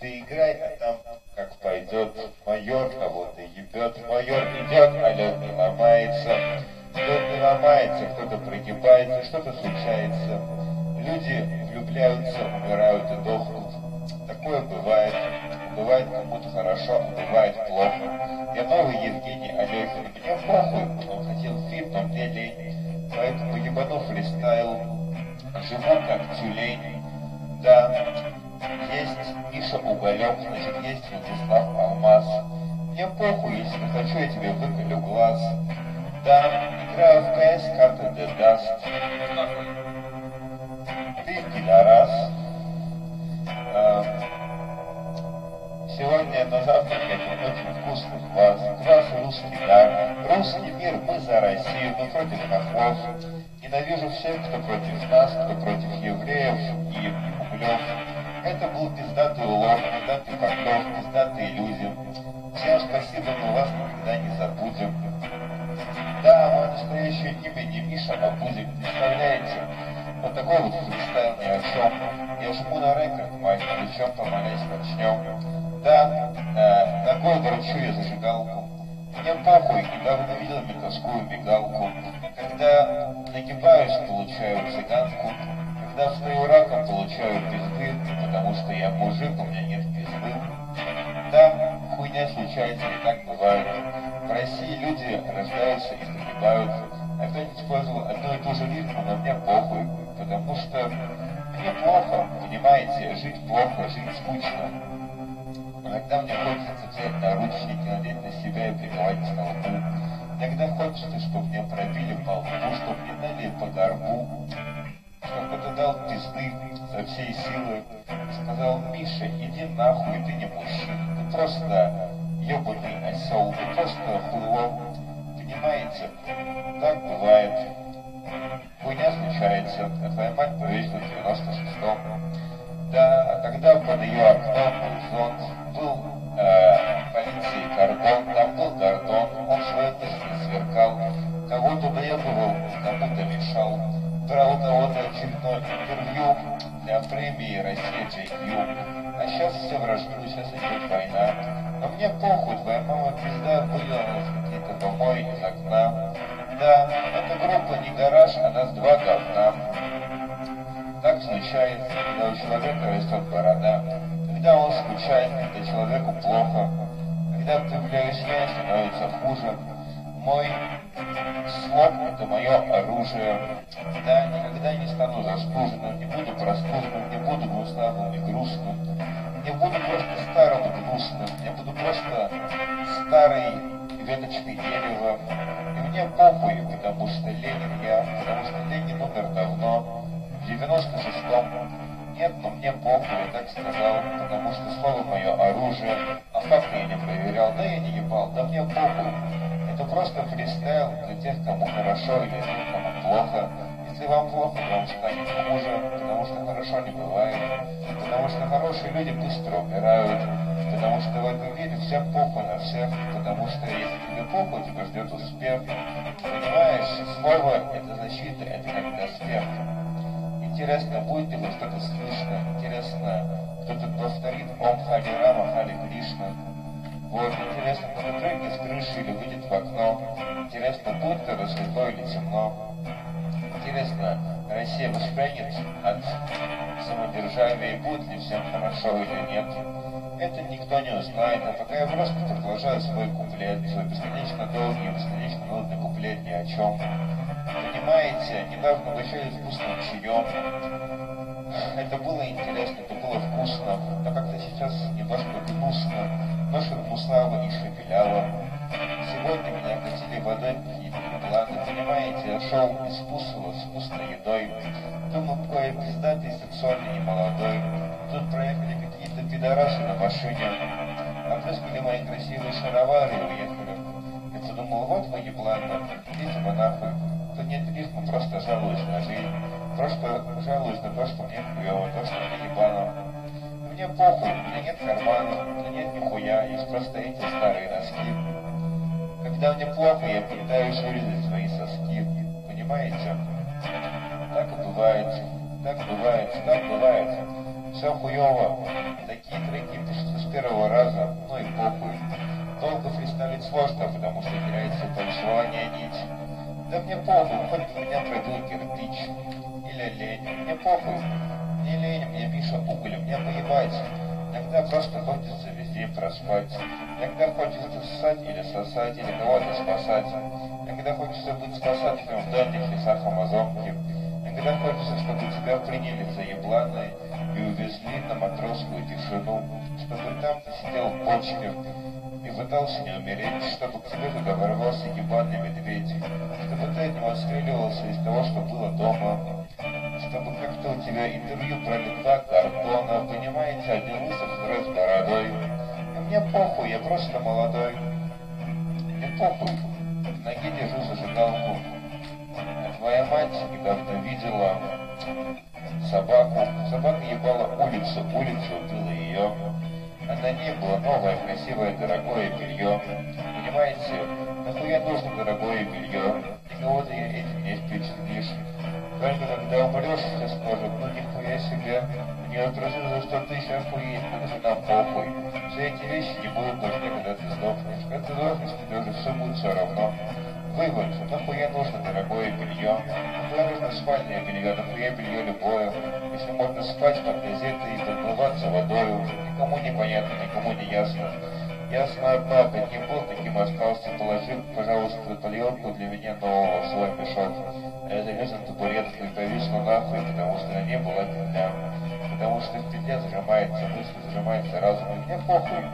Ты играй, а там как пойдет. Майор кого-то ебет, майор идет, а лед не ломается. Лед не ломается, кто-то прогибается, что-то случается. Люди влюбляются, умирают и дохнут. Такое бывает. Бывает кому-то хорошо, а бывает плохо. Я новый Евгений Алехин, мне похуй, он хотел feat, но мне лень. Поэтому ебану фристайл, живу как тюлень. Да, есть Миша Уголек, значит есть Владислав Алмаз. Мне похуй, если хочу, я тебе выколю глаз. Да, играю в КС, карта The Dust. Ты пидорас. А, сегодня на завтрак пил очень вкусный квас. Квас русский, да. Русский мир, мы за Россию, мы против хохлов. Ненавижу всех, кто против нас, кто против евреев и углев. Это был пиздатый улов, пиздатый фактов, пиздатый иллюзия. Всем спасибо, мы вас никогда не забудем. Да, мое настоящее имя не Миша, а Бузик, представляете? Вот такой вот фристайл ни о чем. Я жму на рекорд, мать, причем помолясь начнем. Да, э, ногой ворочу я зажигалку. Мне похуй, недавно видел ментовскую мигалку. Когда нагибаюсь, получаю цыганку. Когда встаю раком, получаю пизды, потому что я мужик, у меня нет пизды. Да, хуйня случается, и так бывает. В России люди рождаются и погибают. Опять использовал одну и ту же рифму, но мне похуй, потому что мне плохо, понимаете, жить плохо, жить скучно. Иногда мне хочется взять наручники, надеть на себя и приковать столбу. Иногда хочется, чтобы мне пробили по лбу, чтобы мне дали по горбу, кто-то дал пизды со всей силы. Сказал, Миша, иди нахуй, ты не мужчина, ты просто ебаный осел, ты просто хуйло. Понимаете, так бывает. Хуйня случается, а твоя мать повесила в 96-м. Да, а когда под ее окном был зонт, был э, полиции кордон, там был гордон, он свою не сверкал, кого-то доебывал, кому-то мешал, кого-то очередное интервью для премии «Россия JQ». А сейчас все вражду, сейчас идет война. Но мне похуй, мама пизда вылила нас какие-то помой из окна. Да, эта группа не гараж, а нас два говна. Так случается, когда у человека растет борода, когда он скучает, когда человеку плохо, когда появляюсь я, становится хуже. Мой слог — это мое оружие. Да, никогда не стану застуженным, не буду простуженным, не буду гнусавым и грустным. Не буду просто старым и грустным, я буду просто старой веточкой дерева. И мне похуй, потому что Ленин я, потому что Ленин умер давно, в 96-м. Нет, но мне похуй, я так сказал, потому что слово мое оружие, а факты я не проверял, да я не ебал, да мне похуй. Это просто фристайл для тех, кому хорошо тех, кому плохо. Если вам плохо, вам станет хуже, потому что хорошо не бывает, потому что хорошие люди быстро умирают, потому что в этом мире всем похуй на всех, потому что если тебе похуй, тебя ждет успех. Понимаешь, слово — это защита, это как доспех. Интересно, будет ли что-то слышно? Интересно, кто-то повторит Ом Хари Рама, Хари Кришна? Вот, интересно, кто-то прыгнет с крыши или выйдет в окно? Интересно, будет ли светло или темно? Интересно, Россия воспрянет от самодержавия и будет ли всем хорошо или нет? Это никто не узнает, а пока я просто продолжаю свой куплет, свой бесконечно долгий, бесконечно нудный куплет ни о чем. Понимаете, недавно угощались вкусным чаем. Это было интересно, это было вкусно, но как-то сейчас немножко гнусно, немножко гнусаво и шепеляво. Сегодня меня окатили водой какие-то планы, понимаете, шел из вкусного с вкусной едой. Думал, я пиздатый, сексуальный и молодой. Тут проехали какие-то пидорасы на машине, опрыскали мои красивые шаровары и уехали. Я подумал, вот вы ебланы, идите вы нахуй. Тут нет рифма, просто жалуюсь на жизнь. Просто жалуюсь на то, что мне хуево, то, что мне ебано. Мне похуй, у меня нет кармана, у меня нет нихуя, есть просто эти старые носки. Когда мне плохо, я пытаюсь вырезать свои соски. Понимаете? Так и бывает. Так бывает. Так бывает. Все хуево. Такие треки первого раза, ну и похуй. Долго фристайлить сложно, потому что теряется танцевание нить. Да мне похуй, хоть бы меня пробил кирпич. Или лень, мне похуй. Мне лень, мне Миша уголь, мне поебать. Иногда просто хочется везде проспать. Иногда хочется ссать или сосать, или кого-то спасать. Иногда хочется быть спасателем в дальних лесах Амазонки. Иногда хочется, чтобы тебя приняли за ебланой и увезли на матросскую тишину, чтобы там ты сидел в бочке и пытался не умереть, чтобы к тебе туда ворвался ебаный медведь, чтобы ты от него отстреливался из того, что было дома, чтобы как-то у тебя интервью брали два картона, понимаете, один лысый, второй с бородой. И мне похуй, я просто молодой. Мне похуй, в ноге держу зажигалку. А твоя мать недавно видела собаку. Собака ебала улицу, улицу убила ее. А на ней было новое, красивое, дорогое белье. Понимаете, нахуя нужно дорогое белье? Никого ты этим не впечатлишь. Только когда умрешь, все скажут, ну нихуя себе, мне отразило за сто тысяч охуеть, потому нам похуй. Все эти вещи не будут нужны, когда ты сдохнешь. Когда ты сдохнешь, тебе уже все будет все равно. Вывод, нахуя нужно дорогое белье, нахуя нужно спальное белье, нахуя белье любое, если можно спать под газетой и подмываться водою, никому не понятно, никому не ясно. Ясно одно, каким был, таким остался. Положи, пожалуйста, тарелку для меня нового в свой мешок. Я залез на табуретку и повисну нахуй, потому что на ней была петля. Потому что в петле зажимается мысль, зажимается разум. И мне похуй.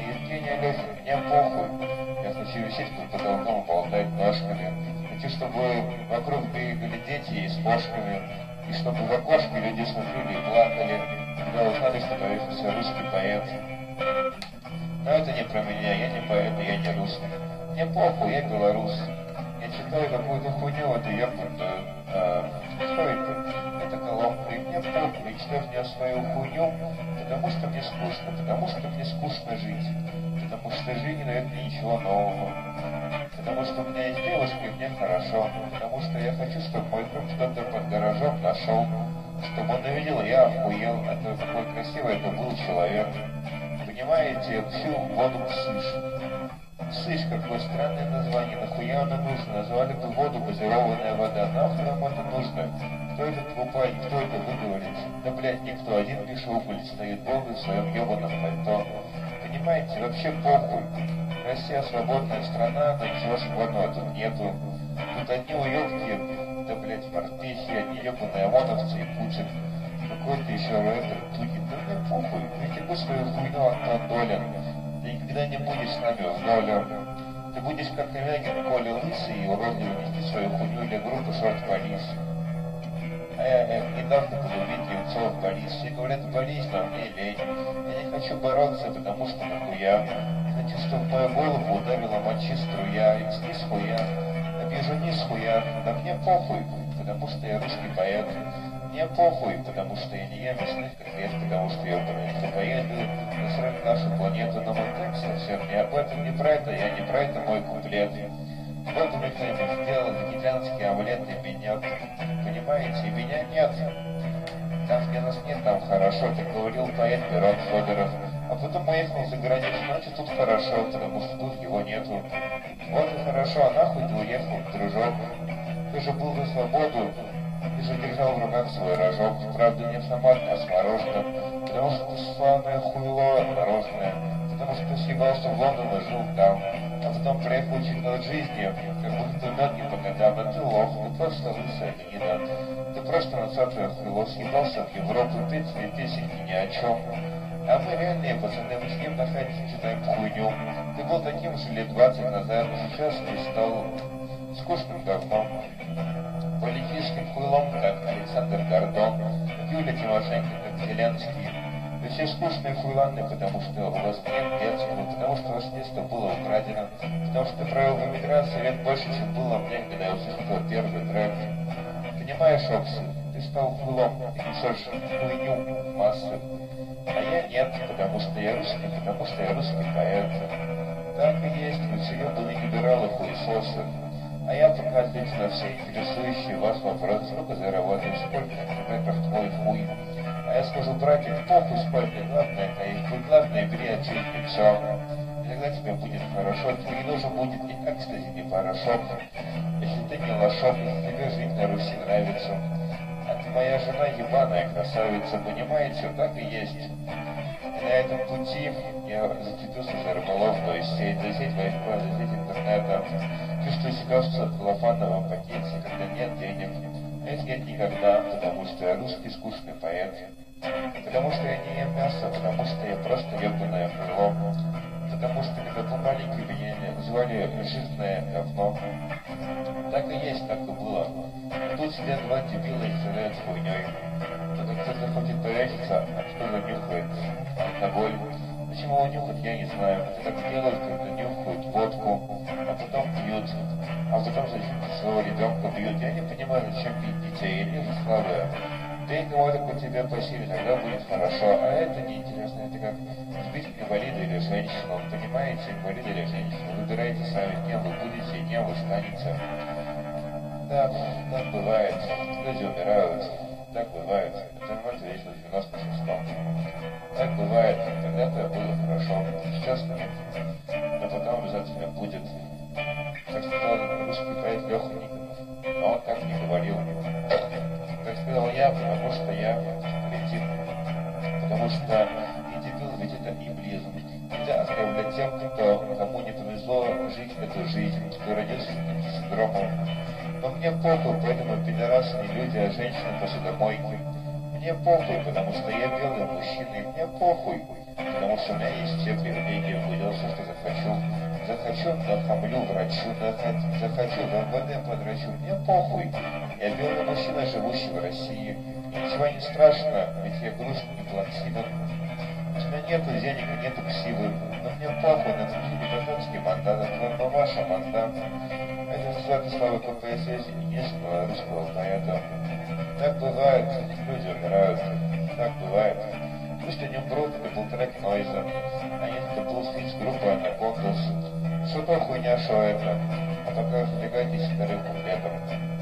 И Евгений Алехин, мне похуй. Я хочу висеть под потолком и болтать ножками. Хочу, чтобы вокруг бегали дети и с кошками. И чтобы в окошке люди смотрели и плакали, когда узнали, что появился русский поэт. Но это не про меня, я не поэт, я не русский. Мне похуй, я белорус. Я читаю какую-то хуйню, вот ее это? Это колонка, и мне похуй, я читаю в нее свою хуйню, потому что мне скучно, потому что мне скучно жить. Потому что жизнь мне ничего нового. Потому что у меня есть девушка, и мне хорошо. Потому что я хочу, чтобы мой друг кто-то под гаражом нашел. Чтобы он увидел, я охуел, это какой красивый это был человек понимаете, всю воду Ксыш. Ксыш, какое странное название, нахуя оно нужно? Назвали бы воду газированная вода, нахуй нам это нужно? Кто это покупает, кто это выговорит? Да, блядь, никто, один Мишуголь стоит голый в своем ебаном пальто. Понимаете, вообще похуй. Россия свободная страна, но ничего свободного тут нету. Тут одни уебки, да, блядь, морпехи, одни ебаные ОМОНовцы и Путин какой-то еще рэпер тупит. Да мне похуй, ведь ты свою хуйню Антон Долин. Никогда не будешь с нами в долю. Ты будешь как Ковягин, Коля Лысый и уродливый нести свою хуйню для группы Шорт Полис. А я, я недавно полюбить Левцов Борис. Все говорят, Борис, но мне лень. Я не хочу бороться, потому что нахуя. Я хочу, чтобы в мою голову ударила мочи струя. И снизь хуя. Обижу низ хуя. Да мне похуй, потому что я русский поэт. Мне похуй, потому что я не ем мясных котлет, потому что я поеду насрать нашу планету, но мой текст совсем не об этом, не про это, я не про это мой куплет. Вот бы кто-нибудь сделал вегетарианский омлет и меня, понимаете, меня нет. Там, где нас нет, там хорошо, так говорил поэт Мирон Федоров. А потом поехал за границу, значит, тут хорошо, потому что тут его нету. Вот и хорошо, а нахуй ты уехал, дружок. Ты же был за свободу, и задержал в руках свой рожок, правда не автомат, а с мороженым, потому что ты славное хуйло мороженое, потому что ты съебался в Лондон и жил там, а потом приехал учить над жизни, как будто мед не по годам, а ты лох, ты просто лысая гнида, ты просто нацатое хуйло съебался в Европу, петь свои песенки ни о чем. А мы реальные пацаны, мы с ним на хате читаем хуйню. Ты был таким же лет 20 назад, сейчас ты стал скучным говном политическим хуйлом, как Александр Гордон, Юлия Тимошенко, как Зеленский. Вы все скучные хуйланы, потому что у вас нет детства, потому что ваше детство было украдено, потому что провел в эмиграции лет больше, чем было мне, когда я услышал первый трек. Понимаешь, Окси, ты стал хуйлом, ты несешь хуйню массы. А я нет, потому что я русский, потому что я русский поэт. Так и есть, вы все ебаные либералы хуесосы. А я пока отвечу на все интересующие вас вопросы. Сколько зарабатываешь, сколько метров твой хуй. А я скажу, братья, похуй сколько, главное, кайфуй. главное, бери отжить лицо. И тогда тебе будет хорошо. Тебе не нужен будет ни экстази, ни порошок. Если ты не лошок, если тебе жить на Руси нравится. А ты моя жена ебаная красавица, понимаете? Так и есть. На этом пути я зацепился за рыболовную сеть, за сеть Wi-Fi, за сеть интернета. Чувствую себя в целлофановом пакете, когда нет денег. А нет никогда, потому что я русский скучный поэт. Потому что я не ем мясо, потому что я просто ебаное крыло. Потому что маленький, меня звали жирное говно. Так и есть, так и было. И тут сидят два дебила и стреляют хуйней. Когда кто-то хочет повеситься, а кто-то нюхает алкоголь. Почему его нюхать, я не знаю. Это так делают, когда нюхают водку, а потом пьют. А потом зачем своего ребенка бьют. Я не понимаю, зачем бить детей. Они же слабые. Бей кого-то по тебе посиле, тогда будет хорошо. А это неинтересно. Это как сбить инвалида или женщину. Понимаете, инвалида или женщину. Выбирайте сами, кем вы будете, кем вы станете. Да, так бывает. Люди умирают. Так бывает. Это ремонт весил в 96-м. Так бывает. Когда-то было хорошо. Сейчас нет. Но потом обязательно будет. Это иблизм. Нельзя оскорблять тем, кто, кому не повезло жить эту жизнь, кто родился с этим синдромом. Но мне похуй, поэтому пидорасы не люди, а женщины посудомойки. Мне похуй, потому что я белый мужчина, и мне похуй, потому что у меня есть все привилегии, увидел все, что захочу. Захочу, нахамлю врачу, нахот- захочу, в МВД подрачу. Мне похуй. Я белый мужчина, живущий в России. И ничего не страшно, ведь я грустный и тебя нету денег и нету ксивы, но мне похуй на твой депутатский мандат, это ваша мандат. Это цитата славы КПСС единственного русского поэта. Так бывает, люди умирают, так бывает. Пусть они умрут, это был трек Нойза, а нет, это был фит с группой Анакондас. Что то хуйня, что это? А пока развлекайтесь вторым куплетом.